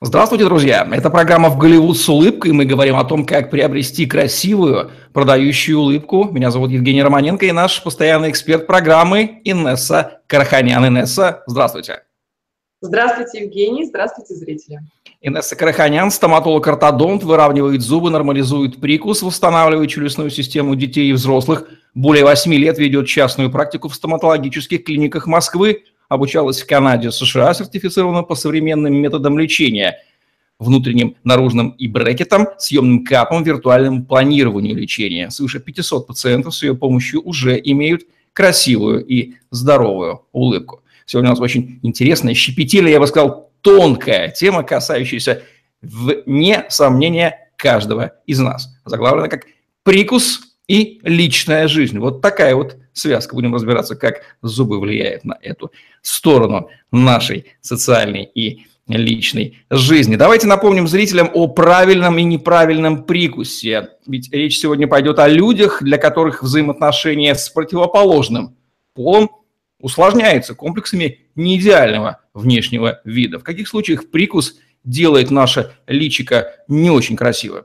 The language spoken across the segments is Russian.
Здравствуйте, друзья! Это программа «В Голливуд с улыбкой». Мы говорим о том, как приобрести красивую, продающую улыбку. Меня зовут Евгений Романенко и наш постоянный эксперт программы Инесса Караханян. Инесса, здравствуйте! Здравствуйте, Евгений. Здравствуйте, зрители. Инесса Караханян, стоматолог-ортодонт, выравнивает зубы, нормализует прикус, восстанавливает челюстную систему детей и взрослых. Более 8 лет ведет частную практику в стоматологических клиниках Москвы, обучалась в Канаде, США, сертифицирована по современным методам лечения, внутренним, наружным и брекетом, съемным капом, виртуальному планированию лечения. Свыше 500 пациентов с ее помощью уже имеют красивую и здоровую улыбку. Сегодня у нас очень интересная, щепетильная, я бы сказал, тонкая тема, касающаяся, вне сомнения, каждого из нас. Заглавлена как «Прикус и личная жизнь». Вот такая вот связка. Будем разбираться, как зубы влияют на эту сторону нашей социальной и личной жизни. Давайте напомним зрителям о правильном и неправильном прикусе. Ведь речь сегодня пойдет о людях, для которых взаимоотношения с противоположным полом усложняется комплексами неидеального внешнего вида. В каких случаях прикус делает наше личико не очень красивым?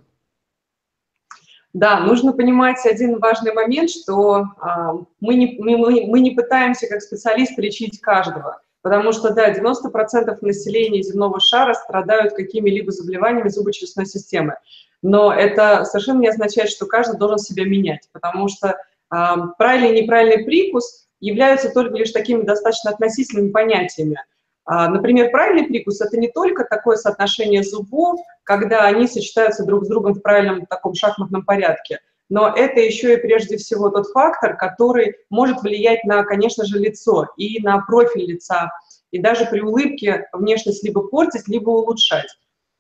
Да, нужно понимать один важный момент, что а, мы, не, мы, мы не пытаемся как специалисты лечить каждого, потому что, да, 90% населения земного шара страдают какими-либо заболеваниями зубочелюстной системы, но это совершенно не означает, что каждый должен себя менять, потому что а, правильный и неправильный прикус являются только лишь такими достаточно относительными понятиями. А, например, правильный прикус – это не только такое соотношение зубов, когда они сочетаются друг с другом в правильном таком шахматном порядке, но это еще и прежде всего тот фактор, который может влиять на, конечно же, лицо и на профиль лица, и даже при улыбке внешность либо портить, либо улучшать.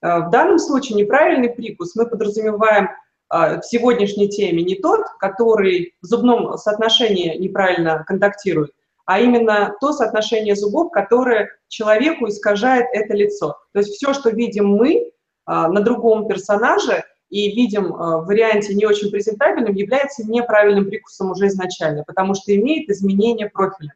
А, в данном случае неправильный прикус мы подразумеваем а, в сегодняшней теме не тот, который в зубном соотношении неправильно контактирует, а именно то соотношение зубов, которое человеку искажает это лицо. То есть все, что видим мы а, на другом персонаже и видим а, в варианте не очень презентабельным, является неправильным прикусом уже изначально, потому что имеет изменение профиля.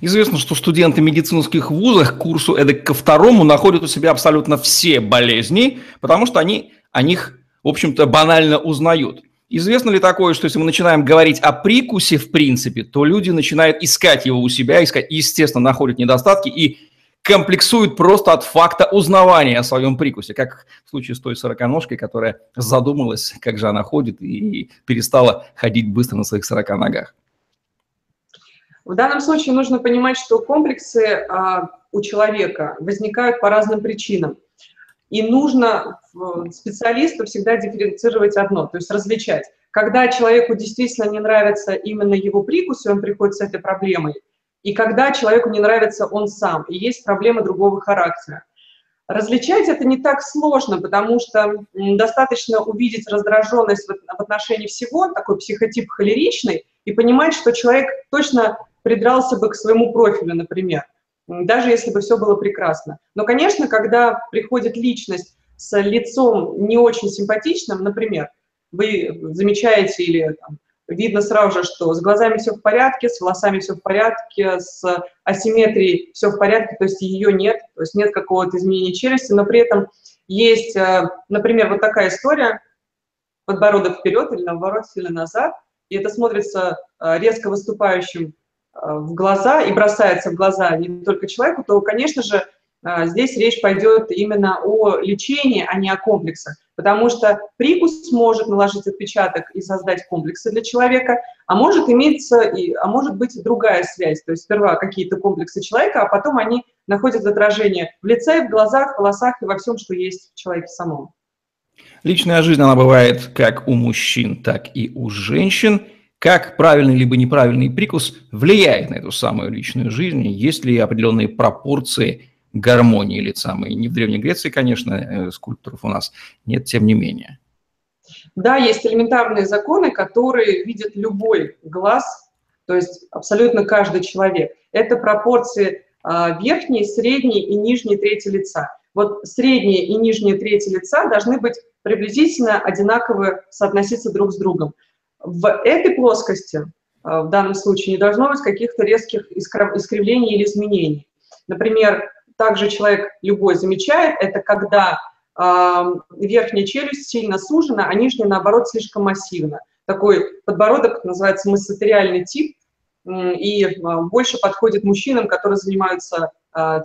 Известно, что студенты медицинских вузов к курсу эдак ко второму находят у себя абсолютно все болезни, потому что они о них, в общем-то, банально узнают. Известно ли такое, что если мы начинаем говорить о прикусе, в принципе, то люди начинают искать его у себя, искать, естественно, находят недостатки и комплексуют просто от факта узнавания о своем прикусе, как в случае с той сороконожкой, которая задумалась, как же она ходит, и перестала ходить быстро на своих сорока ногах. В данном случае нужно понимать, что комплексы а, у человека возникают по разным причинам. И нужно специалисту всегда дифференцировать одно, то есть различать. Когда человеку действительно не нравится именно его прикус, и он приходит с этой проблемой, и когда человеку не нравится он сам, и есть проблемы другого характера. Различать это не так сложно, потому что достаточно увидеть раздраженность в отношении всего, такой психотип холеричный, и понимать, что человек точно придрался бы к своему профилю, например даже если бы все было прекрасно. Но, конечно, когда приходит личность с лицом не очень симпатичным, например, вы замечаете или там, видно сразу же, что с глазами все в порядке, с волосами все в порядке, с асимметрией все в порядке, то есть ее нет, то есть нет какого-то изменения челюсти, но при этом есть, э, например, вот такая история, подбородок вперед или наоборот сильно назад, и это смотрится э, резко выступающим в глаза и бросается в глаза не только человеку, то, конечно же, э, здесь речь пойдет именно о лечении, а не о комплексах. Потому что прикус может наложить отпечаток и создать комплексы для человека, а может иметься, и, а может быть другая связь. То есть сперва какие-то комплексы человека, а потом они находят отражение в лице, в глазах, в волосах и во всем, что есть в человеке самом. Личная жизнь, она бывает как у мужчин, так и у женщин – как правильный либо неправильный прикус влияет на эту самую личную жизнь, есть ли определенные пропорции гармонии лица. Мы не в Древней Греции, конечно, э, скульпторов у нас нет, тем не менее. Да, есть элементарные законы, которые видят любой глаз, то есть абсолютно каждый человек. Это пропорции а, верхней, средней и нижней трети лица. Вот средняя и нижняя трети лица должны быть приблизительно одинаково соотноситься друг с другом в этой плоскости э, в данном случае не должно быть каких-то резких искривлений или изменений. Например, также человек любой замечает, это когда э, верхняя челюсть сильно сужена, а нижняя, наоборот, слишком массивна. Такой подбородок называется массатериальный тип, и больше подходит мужчинам, которые занимаются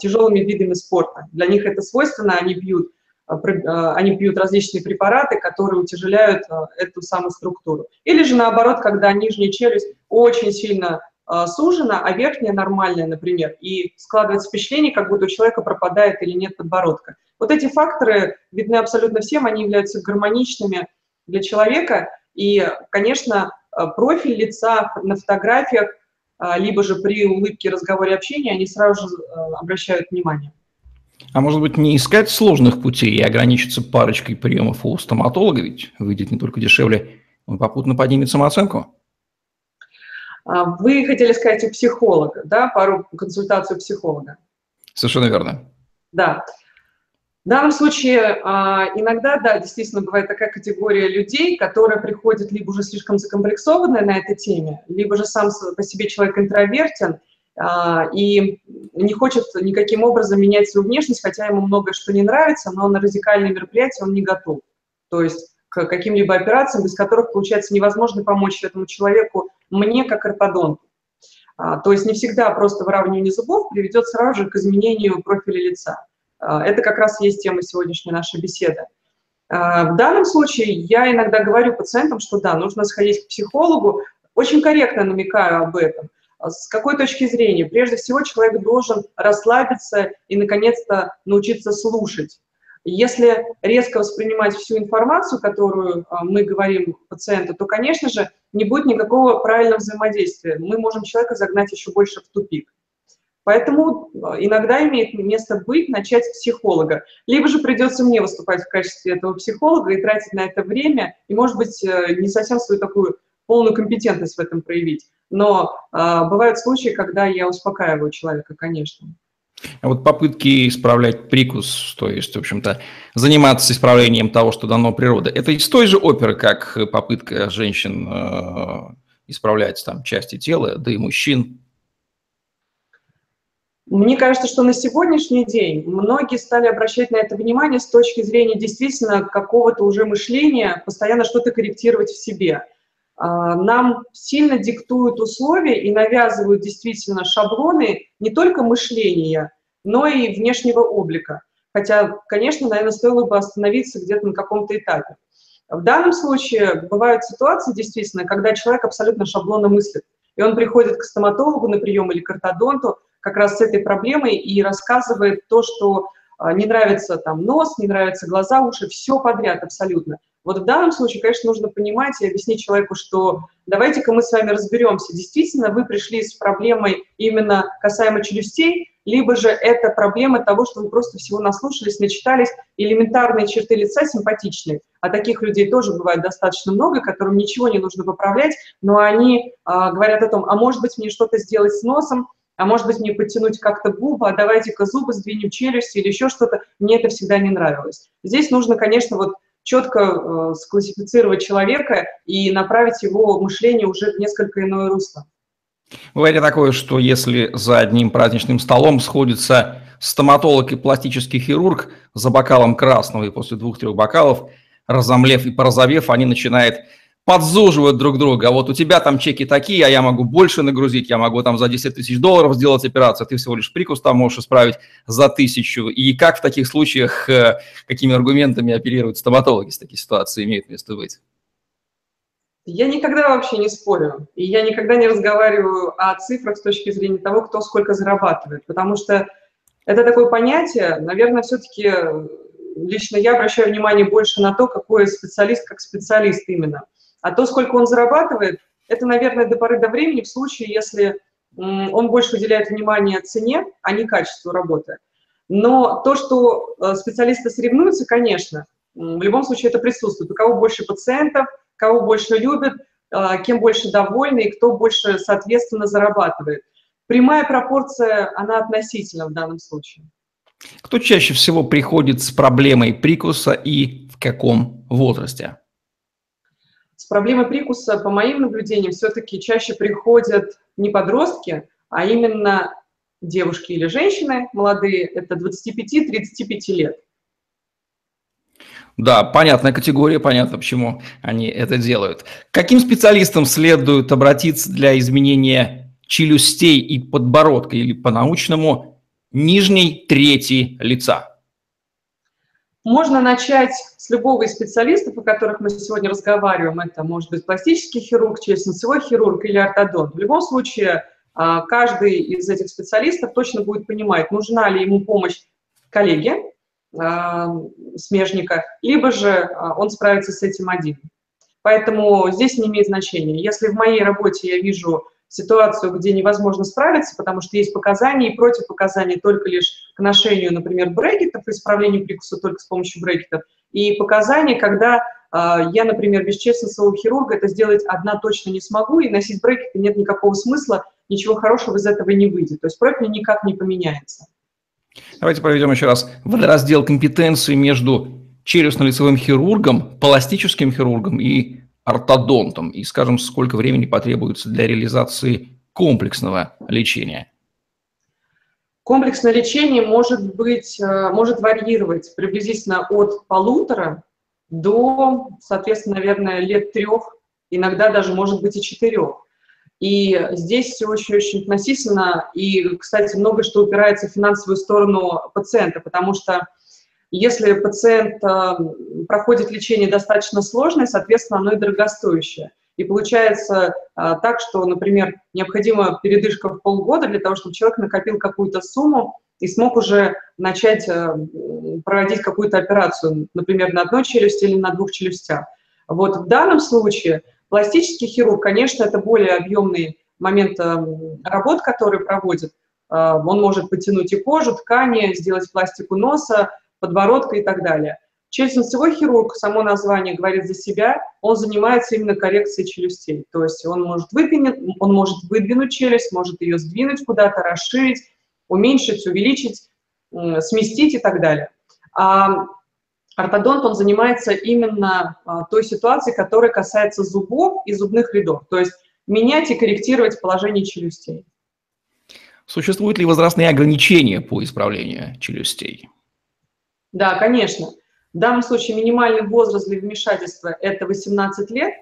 тяжелыми видами спорта. Для них это свойственно, они пьют а, они пьют различные препараты, которые утяжеляют а, эту самую структуру. Или же наоборот, когда нижняя челюсть очень сильно сужена, а верхняя нормальная, например, и складывается впечатление, как будто у человека пропадает или нет подбородка. Вот эти факторы видны абсолютно всем, они являются гармоничными для человека, и, конечно, профиль лица на фотографиях, либо же при улыбке, разговоре, общении, они сразу же обращают внимание. А может быть, не искать сложных путей и ограничиться парочкой приемов у стоматолога, ведь выйдет не только дешевле, он попутно поднимет самооценку? А, вы хотели сказать у психолога, да, пару консультацию психолога? Совершенно верно. Да. В данном случае а, иногда, да, действительно бывает такая категория людей, которая приходит либо уже слишком закомплексованная на этой теме, либо же сам по себе человек интровертен, и не хочет никаким образом менять свою внешность, хотя ему многое что не нравится, но на радикальные мероприятия он не готов. То есть к каким-либо операциям, без которых, получается, невозможно помочь этому человеку, мне как ортодонту. А, то есть не всегда просто выравнивание зубов приведет сразу же к изменению профиля лица. А, это как раз есть тема сегодняшней нашей беседы. В данном случае я иногда говорю пациентам, что да, нужно сходить к психологу, очень корректно намекаю об этом. А с какой точки зрения? Прежде всего, человек должен расслабиться и, наконец-то, научиться слушать. Если резко воспринимать всю информацию, которую а, мы говорим пациенту, то, конечно же, не будет никакого правильного взаимодействия. Мы можем человека загнать еще больше в тупик. Поэтому а, иногда имеет место быть начать с психолога. Либо же придется мне выступать в качестве этого психолога и тратить на это время, и, может быть, э, не совсем свою такую полную компетентность в этом проявить. Но э, бывают случаи, когда я успокаиваю человека, конечно. А вот попытки исправлять прикус, то есть, в общем-то, заниматься исправлением того, что дано природой, это из той же оперы, как попытка женщин э, исправлять там части тела, да и мужчин. Мне кажется, что на сегодняшний день многие стали обращать на это внимание с точки зрения действительно какого-то уже мышления, постоянно что-то корректировать в себе – нам сильно диктуют условия и навязывают действительно шаблоны не только мышления, но и внешнего облика. Хотя, конечно, наверное, стоило бы остановиться где-то на каком-то этапе. В данном случае бывают ситуации, действительно, когда человек абсолютно шаблонно мыслит. И он приходит к стоматологу на прием или к ортодонту как раз с этой проблемой и рассказывает то, что а, не нравится там нос, не нравятся глаза, уши, все подряд абсолютно. Вот в данном случае, конечно, нужно понимать и объяснить человеку, что давайте-ка мы с вами разберемся, действительно вы пришли с проблемой именно касаемо челюстей, либо же это проблема того, что вы просто всего наслушались, начитались, элементарные черты лица симпатичные. А таких людей тоже бывает достаточно много, которым ничего не нужно поправлять, но они а, говорят о том, а может быть мне что-то сделать с носом, а может быть мне подтянуть как-то губы, а давайте-ка зубы сдвинем челюсть или еще что-то. Мне это всегда не нравилось. Здесь нужно, конечно, вот четко э, склассифицировать человека и направить его мышление уже в несколько иное русло. Бывает такое, что если за одним праздничным столом сходится стоматолог и пластический хирург за бокалом красного, и после двух-трех бокалов, разомлев и порозовев, они начинают подзуживают друг друга. А вот у тебя там чеки такие, а я могу больше нагрузить, я могу там за 10 тысяч долларов сделать операцию, а ты всего лишь прикус там можешь исправить за тысячу. И как в таких случаях, э, какими аргументами оперируют стоматологи с такие ситуации имеют место быть? Я никогда вообще не спорю, и я никогда не разговариваю о цифрах с точки зрения того, кто сколько зарабатывает, потому что это такое понятие, наверное, все-таки лично я обращаю внимание больше на то, какой специалист как специалист именно – а то, сколько он зарабатывает, это, наверное, до поры до времени в случае, если он больше уделяет внимание цене, а не качеству работы. Но то, что э, специалисты соревнуются, конечно, в любом случае это присутствует. У кого больше пациентов, кого больше любят, э, кем больше довольны и кто больше, соответственно, зарабатывает. Прямая пропорция, она относительна в данном случае. Кто чаще всего приходит с проблемой прикуса и в каком возрасте? С проблемой прикуса, по моим наблюдениям, все-таки чаще приходят не подростки, а именно девушки или женщины молодые, это 25-35 лет. Да, понятная категория, понятно, почему они это делают. К каким специалистам следует обратиться для изменения челюстей и подбородка или по-научному нижней трети лица? Можно начать любого из специалистов, о которых мы сегодня разговариваем. Это может быть пластический хирург, челюстно-лицевой хирург или ортодонт. В любом случае, а, каждый из этих специалистов точно будет понимать, нужна ли ему помощь коллеги, а, смежника, либо же а, он справится с этим один. Поэтому здесь не имеет значения. Если в моей работе я вижу ситуацию, где невозможно справиться, потому что есть показания и противопоказания только лишь к ношению, например, брекетов, исправлению прикуса только с помощью брекетов, и показания, когда э, я, например, без честного хирурга это сделать одна точно не смогу, и носить брекеты нет никакого смысла, ничего хорошего из этого не выйдет. То есть профиль никак не поменяется. Давайте проведем еще раз раздел компетенции между челюстно-лицевым хирургом, пластическим хирургом и ортодонтом, и скажем, сколько времени потребуется для реализации комплексного лечения. Комплексное лечение может быть, э, может варьировать приблизительно от полутора до, соответственно, наверное, лет трех, иногда даже может быть и четырех. И здесь все очень-очень относительно, и, кстати, много что упирается в финансовую сторону пациента, потому что если пациент э, проходит лечение достаточно сложное, соответственно, оно и дорогостоящее. И получается э, так, что, например, необходима передышка в полгода для того, чтобы человек накопил какую-то сумму и смог уже начать э, проводить какую-то операцию, например, на одной челюсти или на двух челюстях. Вот в данном случае Пластический хирург, конечно, это более объемный момент эм, работ, который проводит. Э, он может потянуть и кожу, ткани, сделать пластику носа, подбородка и так далее. Челюстно-лицевой хирург, само название говорит за себя, он занимается именно коррекцией челюстей. То есть он может, выдвинуть, он может выдвинуть челюсть, может ее сдвинуть куда-то, расширить, уменьшить, увеличить, сместить и так далее. А ортодонт, он занимается именно а, той ситуацией, которая касается зубов и зубных рядов, то есть менять и корректировать положение челюстей. Существуют ли возрастные ограничения по исправлению челюстей? Да, конечно. В данном случае минимальный возраст для вмешательства – это 18 лет.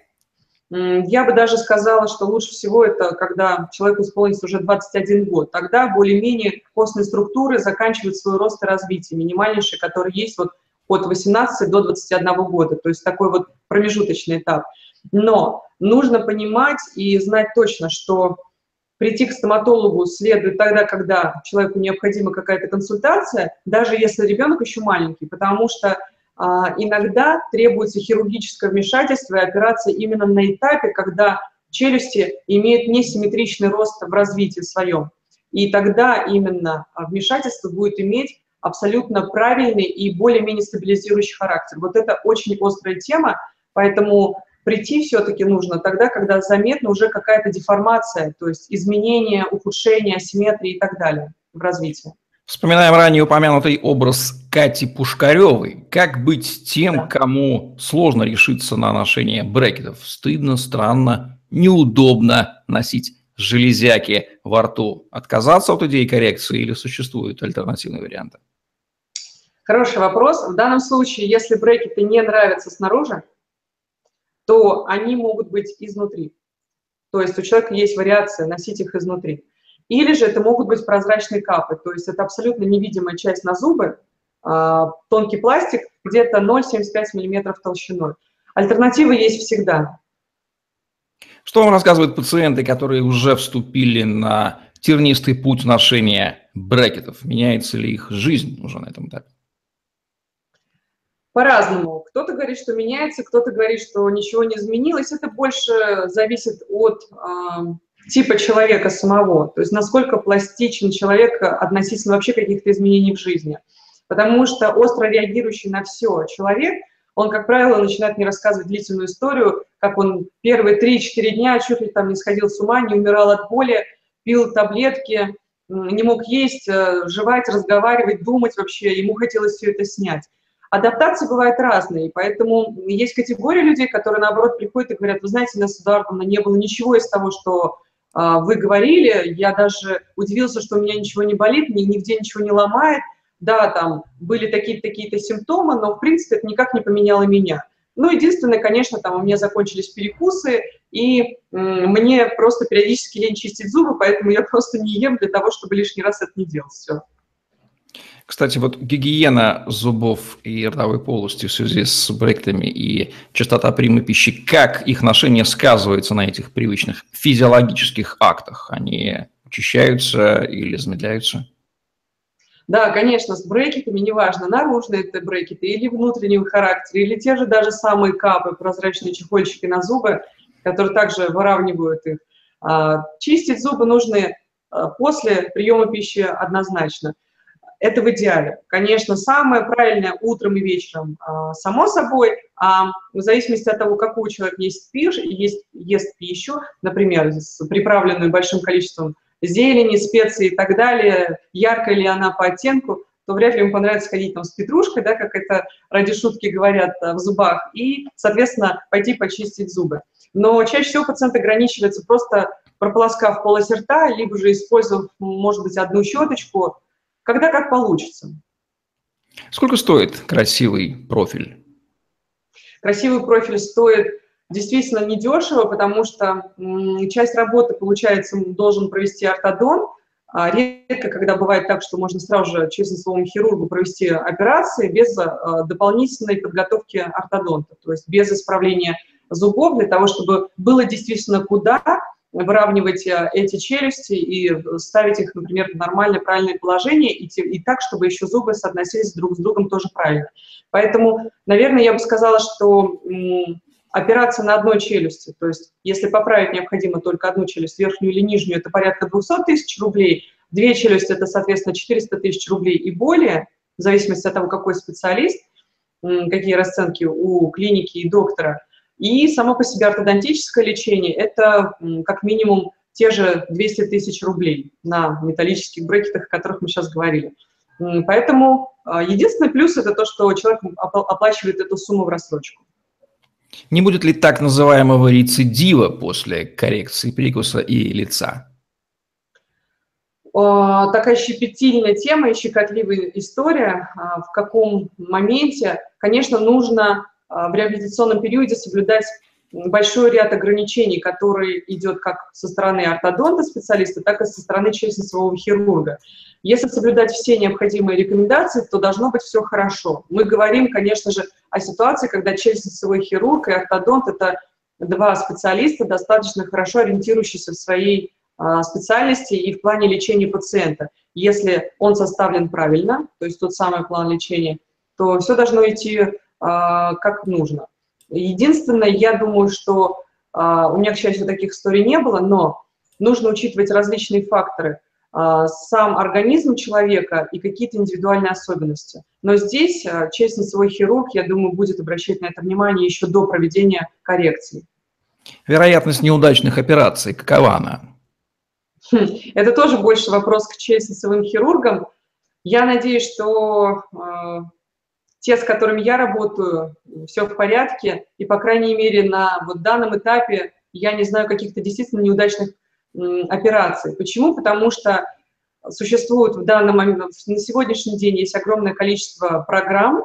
Я бы даже сказала, что лучше всего это, когда человеку исполнится уже 21 год. Тогда более-менее костные структуры заканчивают свой рост и развитие, минимальнейший, который есть вот от 18 до 21 года, то есть такой вот промежуточный этап. Но нужно понимать и знать точно, что прийти к стоматологу следует тогда, когда человеку необходима какая-то консультация, даже если ребенок еще маленький, потому что а, иногда требуется хирургическое вмешательство и операция именно на этапе, когда челюсти имеют несимметричный рост в развитии своем. И тогда именно вмешательство будет иметь абсолютно правильный и более-менее стабилизирующий характер. Вот это очень острая тема, поэтому прийти все-таки нужно тогда, когда заметна уже какая-то деформация, то есть изменение, ухудшение, асимметрии и так далее в развитии. Вспоминаем ранее упомянутый образ Кати Пушкаревой. Как быть тем, да. кому сложно решиться на ношение брекетов? Стыдно, странно, неудобно носить железяки во рту. Отказаться от идеи коррекции или существуют альтернативные варианты? Хороший вопрос. В данном случае, если брекеты не нравятся снаружи, то они могут быть изнутри. То есть у человека есть вариация носить их изнутри. Или же это могут быть прозрачные капы, то есть это абсолютно невидимая часть на зубы, а, тонкий пластик, где-то 0,75 мм толщиной. Альтернативы есть всегда. Что вам рассказывают пациенты, которые уже вступили на тернистый путь ношения брекетов? Меняется ли их жизнь уже на этом этапе? По-разному. Кто-то говорит, что меняется, кто-то говорит, что ничего не изменилось. Это больше зависит от э, типа человека самого, то есть насколько пластичен человек относительно вообще каких-то изменений в жизни. Потому что остро реагирующий на все человек, он, как правило, начинает мне рассказывать длительную историю, как он первые 3-4 дня чуть ли там не сходил с ума, не умирал от боли, пил таблетки, не мог есть, э, жевать, разговаривать, думать вообще, ему хотелось все это снять. Адаптации бывают разные, поэтому есть категория людей, которые, наоборот, приходят и говорят, вы знаете, Инесса Эдуардовна, не было ничего из того, что а, вы говорили, я даже удивился, что у меня ничего не болит, нигде ничего не ломает. Да, там были такие-то такие симптомы, но, в принципе, это никак не поменяло меня. Ну, единственное, конечно, там у меня закончились перекусы, и мне просто периодически лень чистить зубы, поэтому я просто не ем для того, чтобы лишний раз это не делать. Все. Кстати, вот гигиена зубов и ротовой полости в связи с бректами и частота приема пищи, как их ношение сказывается на этих привычных физиологических актах? Они очищаются или замедляются? Да, конечно, с брекетами, неважно, наружные это брекеты или внутреннего характера, или те же даже самые капы, прозрачные чехольчики на зубы, которые также выравнивают их. А, чистить зубы нужно а, после приема пищи однозначно. Это в идеале. Конечно, самое правильное утром и вечером, а, само собой, а в зависимости от того, какую человек есть, пиш, есть, ест пищу, например, приправленную большим количеством зелени, специй и так далее, яркая ли она по оттенку, то вряд ли ему понравится ходить там с петрушкой, да, как это ради шутки говорят а, в зубах, и, соответственно, пойти почистить зубы. Но чаще всего пациент ограничивается просто прополоскав полость рта, либо же использовав, может быть, одну щеточку, когда как получится. Сколько стоит красивый профиль? Красивый профиль стоит действительно недешево, потому что часть работы, получается, должен провести ортодон. А редко, когда бывает так, что можно сразу же через своему хирургу провести операции без а, дополнительной подготовки ортодонта, то есть без исправления зубов, для того, чтобы было действительно куда выравнивать э, эти челюсти и ставить их, например, в нормальное, правильное положение, и, и так, чтобы еще зубы соотносились друг с другом тоже правильно. Поэтому, наверное, я бы сказала, что операция на одной челюсти, то есть если поправить необходимо только одну челюсть, верхнюю или нижнюю, это порядка 200 тысяч рублей, две челюсти – это, соответственно, 400 тысяч рублей и более, в зависимости от того, какой специалист, какие расценки у клиники и доктора – и само по себе ортодонтическое лечение – это как минимум те же 200 тысяч рублей на металлических брекетах, о которых мы сейчас говорили. Поэтому а, единственный плюс – это то, что человек оплачивает эту сумму в рассрочку. Не будет ли так называемого рецидива после коррекции прикуса и лица? Такая щепетильная тема и щекотливая история. А, в каком моменте, конечно, нужно в реабилитационном периоде соблюдать большой ряд ограничений, которые идет как со стороны ортодонта специалиста, так и со стороны челюстно хирурга. Если соблюдать все необходимые рекомендации, то должно быть все хорошо. Мы говорим, конечно же, о ситуации, когда челюстно хирург и ортодонт – это два специалиста, достаточно хорошо ориентирующиеся в своей а, специальности и в плане лечения пациента. Если он составлен правильно, то есть тот самый план лечения, то все должно идти а, как нужно. Единственное, я думаю, что а, у меня, к счастью, таких историй не было, но нужно учитывать различные факторы. А, сам организм человека и какие-то индивидуальные особенности. Но здесь челюстно-лицевой хирург, я думаю, будет обращать на это внимание еще до проведения коррекции. Вероятность неудачных операций, какова она? Хм, это тоже больше вопрос к челюстно-лицевым хирургам. Я надеюсь, что те, с которыми я работаю, все в порядке, и, по крайней мере, на вот данном этапе я не знаю каких-то действительно неудачных операций. Почему? Потому что существует в данном момент, на сегодняшний день есть огромное количество программ,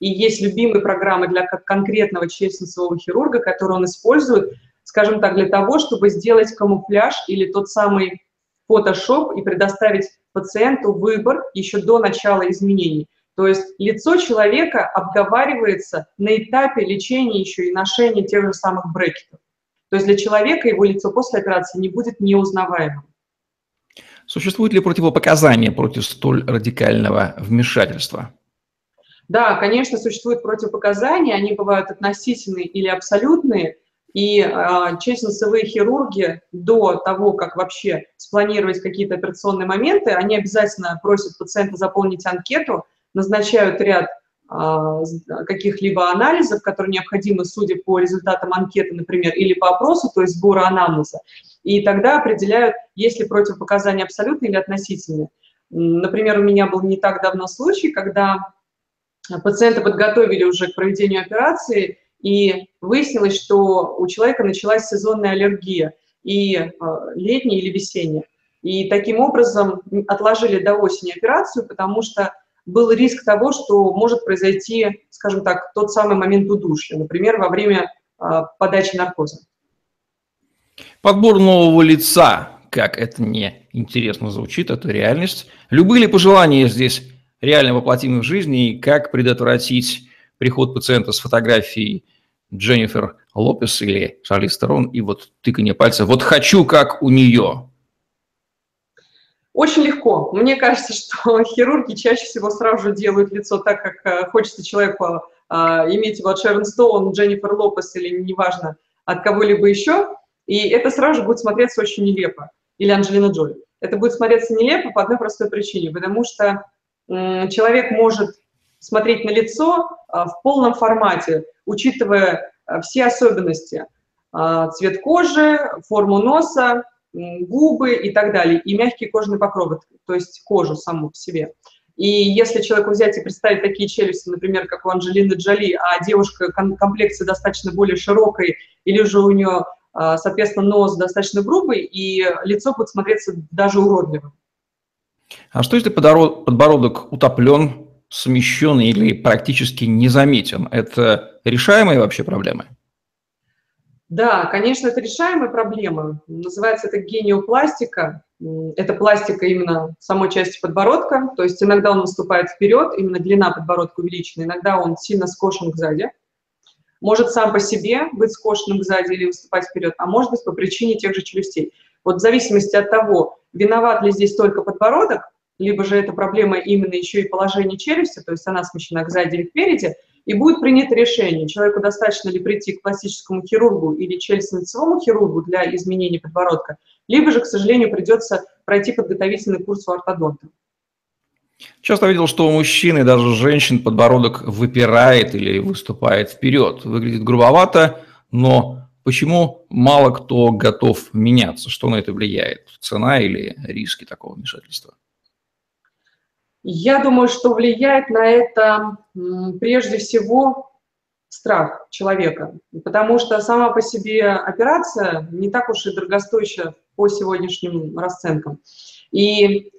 и есть любимые программы для конкретного челюстно хирурга, которые он использует, скажем так, для того, чтобы сделать камуфляж или тот самый фотошоп и предоставить пациенту выбор еще до начала изменений. То есть лицо человека обговаривается на этапе лечения еще и ношения тех же самых брекетов. То есть для человека его лицо после операции не будет неузнаваемым. Существуют ли противопоказания против столь радикального вмешательства? Да, конечно, существуют противопоказания, они бывают относительные или абсолютные, и э, а, челюстно-носовые хирурги до того, как вообще спланировать какие-то операционные моменты, они обязательно просят пациента заполнить анкету, назначают ряд а, каких-либо анализов, которые необходимы, судя по результатам анкеты, например, или по опросу, то есть сбора анамнеза, и тогда определяют, есть ли противопоказания абсолютные или относительные. Например, у меня был не так давно случай, когда пациента подготовили уже к проведению операции, и выяснилось, что у человека началась сезонная аллергия. и э, летнее или весеннее. И таким образом отложили до осени операцию, потому что был риск того, что может произойти, скажем так, тот самый момент удушья, например, во время подачи наркоза. Подбор нового лица, как это не интересно звучит, это реальность. Любые ли пожелания здесь реально воплотимы в жизни, и как предотвратить приход пациента с фотографией Дженнифер Лопес или Шарли Стерон и вот тыканье пальца «вот хочу, как у нее». Очень легко. Мне кажется, что хирурги чаще всего сразу же делают лицо так, как э, хочется человеку а, иметь его от Шерон Стоун, Дженнифер Лопес или неважно от кого-либо еще, и это сразу же будет смотреться очень нелепо. Или Анджелина Джоли. Это будет смотреться нелепо по одной простой причине, потому что человек может смотреть на лицо а, в полном формате, учитывая а, все особенности. А, цвет кожи, форму носа, губы и так далее, и мягкие кожные покровы, то есть кожу саму по себе. И если человеку взять и представить такие челюсти, например, как у Анджелины Джоли, а девушка комплекции достаточно более широкой, или же у нее, соответственно, нос достаточно грубый, и лицо будет смотреться даже уродливым. А что если подбородок утоплен, смещен или практически незаметен? Это решаемые вообще проблемы? Да, конечно, это решаемая проблема. Называется это гениопластика. Это пластика именно самой части подбородка. То есть иногда он выступает вперед, именно длина подбородка увеличена, иногда он сильно скошен сзади. Может сам по себе быть скошенным сзади или выступать вперед, а может быть по причине тех же челюстей. Вот в зависимости от того, виноват ли здесь только подбородок, либо же это проблема именно еще и положения челюсти, то есть она смещена сзади или кпереди, и будет принято решение, человеку достаточно ли прийти к пластическому хирургу или челюстно-лицевому хирургу для изменения подбородка, либо же, к сожалению, придется пройти подготовительный курс у ортодонта. Часто видел, что у мужчин и даже женщин подбородок выпирает или выступает вперед. Выглядит грубовато, но почему мало кто готов меняться? Что на это влияет? Цена или риски такого вмешательства? Я думаю, что влияет на это прежде всего страх человека, потому что сама по себе операция не так уж и дорогостоящая по сегодняшним расценкам. И,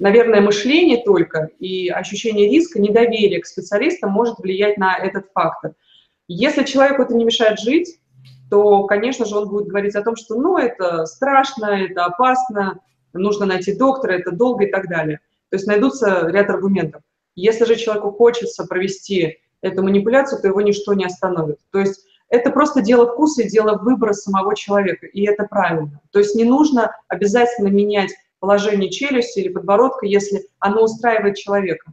наверное, мышление только и ощущение риска, недоверие к специалистам может влиять на этот фактор. Если человеку это не мешает жить, то, конечно же, он будет говорить о том, что ну, это страшно, это опасно, нужно найти доктора, это долго и так далее. То есть найдутся ряд аргументов. Если же человеку хочется провести эту манипуляцию, то его ничто не остановит. То есть это просто дело вкуса и дело выбора самого человека, и это правильно. То есть не нужно обязательно менять положение челюсти или подбородка, если оно устраивает человека.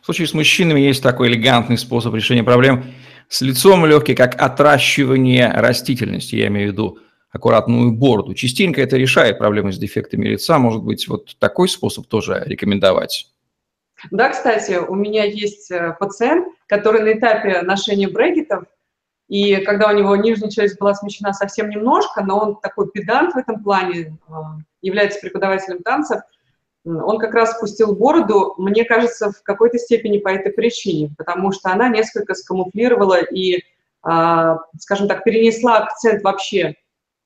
В случае с мужчинами есть такой элегантный способ решения проблем с лицом легкий, как отращивание растительности, я имею в виду аккуратную бороду. Частенько это решает проблемы с дефектами лица. Может быть, вот такой способ тоже рекомендовать? Да, кстати, у меня есть э, пациент, который на этапе ношения брекетов, и когда у него нижняя часть была смещена совсем немножко, но он такой педант в этом плане, э, является преподавателем танцев, он как раз спустил бороду, мне кажется, в какой-то степени по этой причине, потому что она несколько скамуфлировала и, а, скажем так, перенесла акцент вообще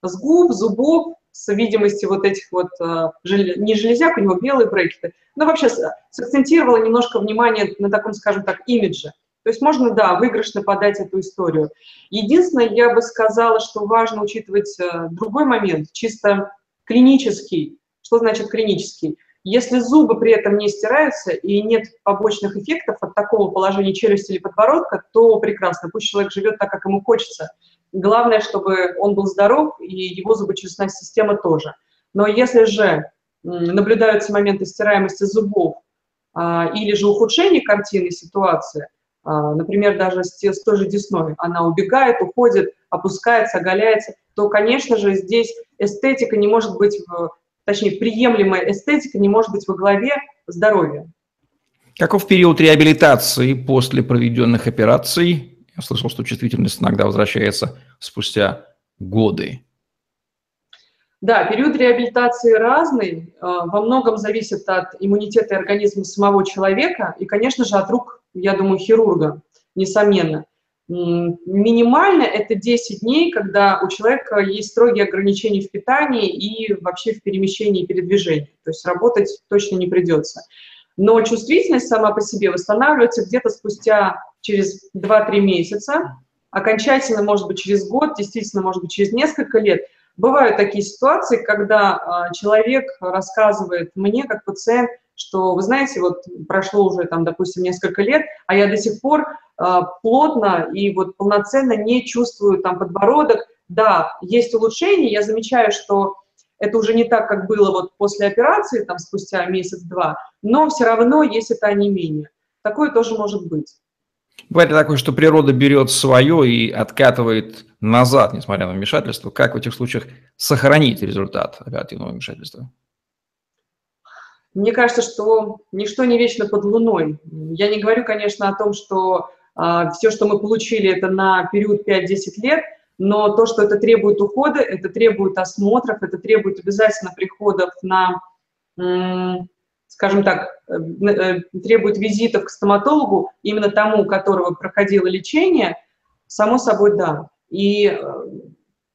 с губ, зубов, с видимости вот этих вот, э, не железяк, у него белые брекеты, но вообще сакцентировала немножко внимание на таком, скажем так, имидже. То есть можно, да, выигрышно подать эту историю. Единственное, я бы сказала, что важно учитывать э, другой момент, чисто клинический. Что значит клинический? Если зубы при этом не стираются и нет побочных эффектов от такого положения челюсти или подбородка, то прекрасно, пусть человек живет так, как ему хочется. Главное, чтобы он был здоров, и его зубочистная система тоже. Но если же наблюдаются моменты стираемости зубов а, или же ухудшение картины ситуации, а, например, даже с, с той же десной, она убегает, уходит, опускается, оголяется, то, конечно же, здесь эстетика не может быть, точнее, приемлемая эстетика не может быть во главе здоровья. Каков период реабилитации после проведенных операций я слышал, что чувствительность иногда возвращается спустя годы. Да, период реабилитации разный, а, во многом зависит от иммунитета организма самого человека и, конечно же, от рук, я думаю, хирурга, несомненно. Минимально это 10 дней, когда у человека есть строгие ограничения в питании и вообще в перемещении и передвижении. То есть работать точно не придется. Но чувствительность сама по себе восстанавливается где-то спустя через 2-3 месяца, окончательно, может быть, через год, действительно, может быть, через несколько лет. Бывают такие ситуации, когда а, человек рассказывает мне, как пациент, что, вы знаете, вот прошло уже, там, допустим, несколько лет, а я до сих пор плотно и вот полноценно не чувствую там подбородок. Да, есть улучшение, я замечаю, что это уже не так, как было вот после операции, там, спустя месяц-два, но все равно есть это онемение. Такое тоже может быть. Бывает такое, что природа берет свое и откатывает назад, несмотря на вмешательство. Как в этих случаях сохранить результат оперативного вмешательства? Мне кажется, что ничто не вечно под луной. Я не говорю, конечно, о том, что а, все, что мы получили, это на период 5-10 лет, но то, что это требует ухода, это требует осмотров, это требует обязательно приходов на, скажем так, э, э, требует визитов к стоматологу, именно тому, у которого проходило лечение, само собой, да. И э,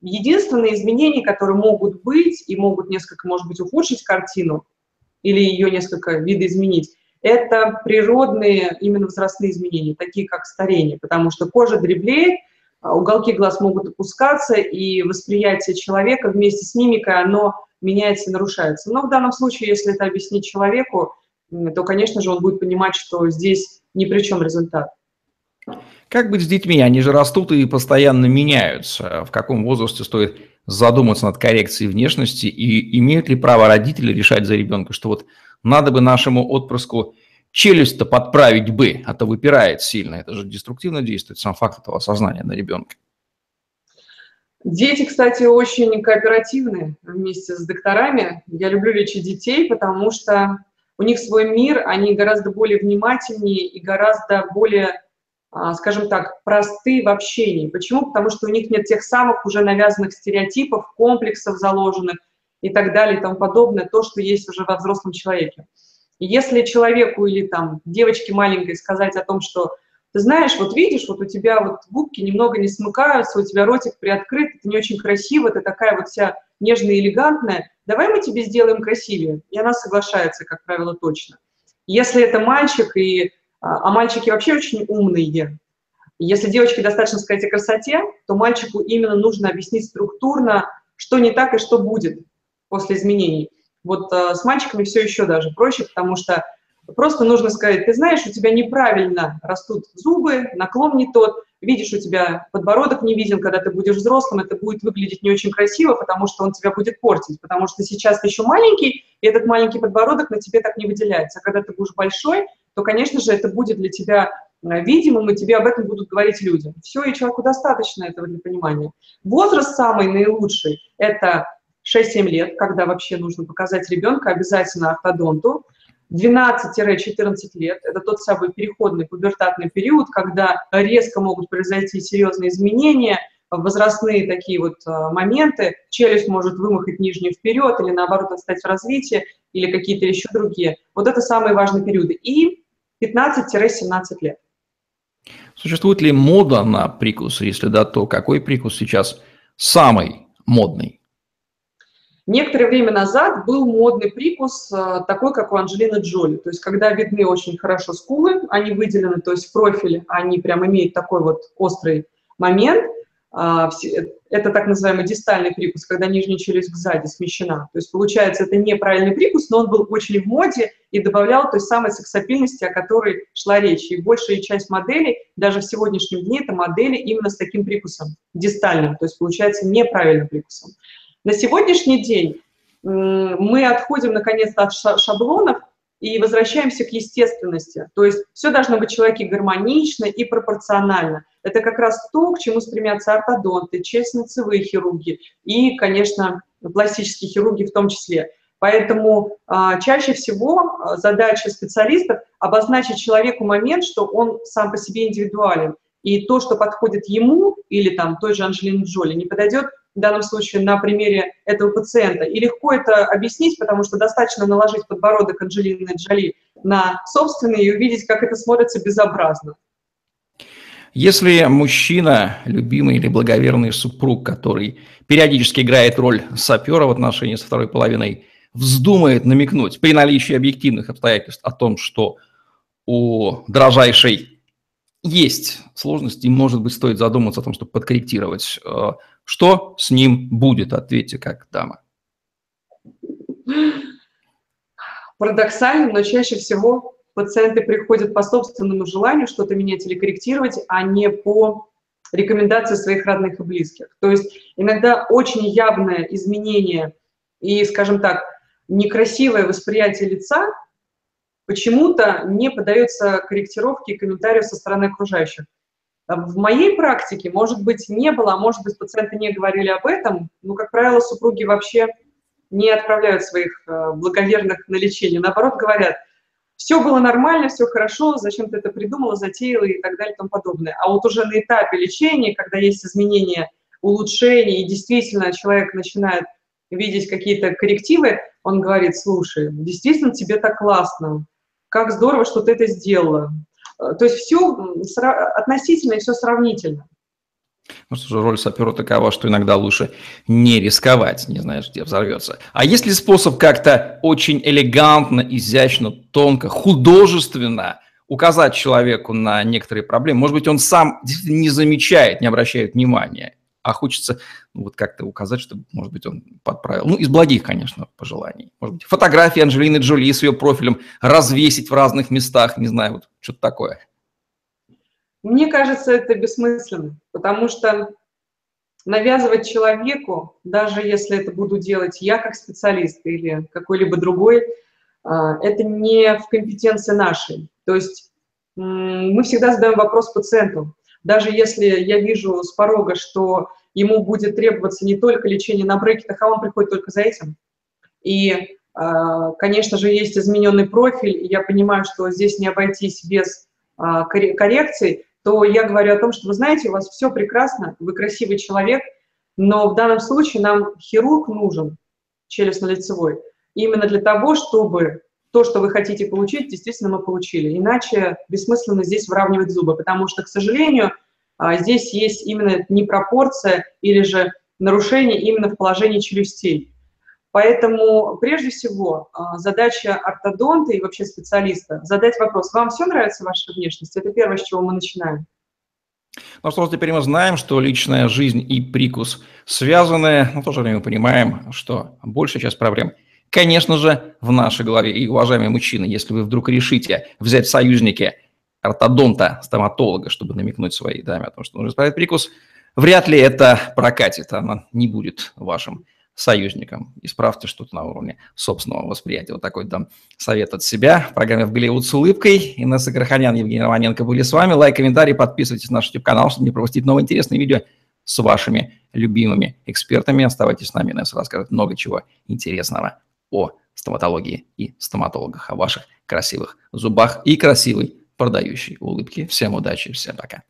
единственные изменения, которые могут быть и могут несколько, может быть, ухудшить картину, или ее несколько видоизменить, это природные именно возрастные изменения, такие как старение, потому что кожа дреблеет, а, уголки глаз могут опускаться, и восприятие человека вместе с мимикой, оно меняется и нарушается. Но в данном случае, если это объяснить человеку, то, конечно же, он будет понимать, что здесь ни при чем результат. Как быть с детьми? Они же растут и постоянно меняются. В каком возрасте стоит задуматься над коррекцией внешности и имеют ли право родители решать за ребенка, что вот надо бы нашему отпрыску челюсть-то подправить бы, а то выпирает сильно. Это же деструктивно действует, сам факт этого осознания на ребенка. Дети, кстати, очень кооперативны вместе с докторами. Я люблю лечить детей, потому что у них свой мир, они гораздо более внимательнее и гораздо более скажем так, просты в общении. Почему? Потому что у них нет тех самых уже навязанных стереотипов, комплексов заложенных и так далее и тому подобное, то, что есть уже во взрослом человеке. И если человеку или там девочке маленькой сказать о том, что ты знаешь, вот видишь, вот у тебя вот губки немного не смыкаются, у тебя ротик приоткрыт, это не очень красиво, ты такая вот вся нежная элегантная, давай мы тебе сделаем красивее. И она соглашается, как правило, точно. Если это мальчик и а, а мальчики вообще очень умные. Если девочке достаточно сказать о красоте, то мальчику именно нужно объяснить структурно, что не так и что будет после изменений. Вот э, с мальчиками все еще даже проще, потому что просто нужно сказать, ты знаешь, у тебя неправильно растут зубы, наклон не тот, видишь, у тебя подбородок не виден, когда ты будешь взрослым, это будет выглядеть не очень красиво, потому что он тебя будет портить, потому что сейчас ты еще маленький, и этот маленький подбородок на тебе так не выделяется. А когда ты будешь большой, то, конечно же, это будет для тебя э, видимым, и тебе об этом будут говорить люди. Все, и человеку достаточно этого для понимания. Возраст самый наилучший – это 6-7 лет, когда вообще нужно показать ребенка обязательно ортодонту. 12-14 лет – это тот самый переходный пубертатный период, когда резко могут произойти серьезные изменения, возрастные такие вот э, моменты, челюсть может вымахать нижнюю вперед или наоборот отстать в развитии, или какие-то еще другие. Вот это самые важные периоды. И 15-17 лет. Существует ли мода на прикусы? Если да, то какой прикус сейчас самый модный? Некоторое время назад был модный прикус, э, такой, как у Анджелины Джоли. То есть, когда видны очень хорошо скулы, они выделены, то есть в профиле они прям имеют такой вот острый момент – это так называемый дистальный прикус, когда нижняя челюсть сзади смещена. То есть, получается, это неправильный прикус, но он был очень в моде и добавлял той самой сексапильности, о которой шла речь. И большая часть моделей, даже в сегодняшнем дне, это модели именно с таким прикусом, дистальным, то есть, получается, неправильным прикусом. На сегодняшний день мы отходим, наконец-то, от шаблонов и возвращаемся к естественности. То есть все должно быть в человеке гармонично и пропорционально. Это как раз то, к чему стремятся ортодонты, челюстно-лицевые хирурги и, конечно, пластические хирурги в том числе. Поэтому а, чаще всего а, задача специалистов обозначить человеку момент, что он сам по себе индивидуален. И то, что подходит ему или там той же Анджелине Джоли, не подойдет в данном случае на примере этого пациента. И легко это объяснить, потому что достаточно наложить подбородок Анджелины Джоли на собственный и увидеть, как это смотрится безобразно. Если мужчина, любимый или благоверный супруг, который периодически играет роль сапера в отношении со второй половиной, вздумает намекнуть при наличии объективных обстоятельств о том, что у дрожайшей есть сложности, может быть, стоит задуматься о том, чтобы подкорректировать. Э, что с ним будет? Ответьте как дама. Парадоксально, но чаще всего пациенты приходят по собственному желанию что-то менять или корректировать, а не по рекомендации своих родных и близких. То есть иногда очень явное изменение и, скажем так, некрасивое восприятие лица почему-то не поддается корректировке и комментарию со стороны окружающих. В моей практике, может быть, не было, а может быть, пациенты не говорили об этом, но, как правило, супруги вообще не отправляют своих э, благоверных на лечение. Наоборот, говорят, все было нормально, все хорошо, зачем ты это придумала, затеяла и так далее и тому подобное. А вот уже на этапе лечения, когда есть изменения, улучшения, и действительно человек начинает видеть какие-то коррективы, он говорит, слушай, действительно тебе так классно, как здорово, что ты это сделала. Э, то есть все относительно и все сравнительно. Ну что роль сапера такова, что иногда лучше не рисковать, не знаешь, где взорвется. А есть ли способ как-то очень элегантно, изящно, тонко, художественно указать человеку на некоторые проблемы? Может быть, он сам не замечает, не обращает внимания, а хочется ну, вот как-то указать, чтобы, может быть, он подправил. Ну, из благих, конечно, пожеланий. Может быть, фотографии Анджелины Джоли с ее профилем развесить в разных местах, не знаю, вот что-то такое. Мне кажется, это бессмысленно, потому что навязывать человеку, даже если это буду делать я как специалист или какой-либо другой, а, это не в компетенции нашей. То есть мы всегда задаем вопрос пациенту. Даже если я вижу с порога, что ему будет требоваться не только лечение на брекетах, а он приходит только за этим. И, а, конечно же, есть измененный профиль, и я понимаю, что здесь не обойтись без а, коррекций, то я говорю о том, что вы знаете, у вас все прекрасно, вы красивый человек, но в данном случае нам хирург нужен, челюстно-лицевой, именно для того, чтобы то, что вы хотите получить, действительно мы получили. Иначе бессмысленно здесь выравнивать зубы, потому что, к сожалению, а, здесь есть именно непропорция или же нарушение именно в положении челюстей. Поэтому, прежде всего, а, задача ортодонта и вообще специалиста – задать вопрос, вам все нравится ваша внешность? Это первое, с чего мы начинаем. Ну что теперь мы знаем, что личная жизнь и прикус связаны, но в то же время мы понимаем, что большая часть проблем, конечно же, в нашей голове. И, уважаемые мужчины, если вы вдруг решите взять союзники ортодонта, стоматолога, чтобы намекнуть своей даме о том, что нужно исправить прикус, вряд ли это прокатит, она не будет вашим союзникам. Исправьте что-то на уровне собственного восприятия. Вот такой там совет от себя. В программе «В Голливуд с улыбкой». Инесса Краханян, Евгений Романенко были с вами. Лайк, комментарий, подписывайтесь на наш YouTube-канал, чтобы не пропустить новые интересные видео с вашими любимыми экспертами. Оставайтесь с нами, Инесса расскажет много чего интересного о стоматологии и стоматологах, о ваших красивых зубах и красивой продающей улыбки. Всем удачи, всем пока.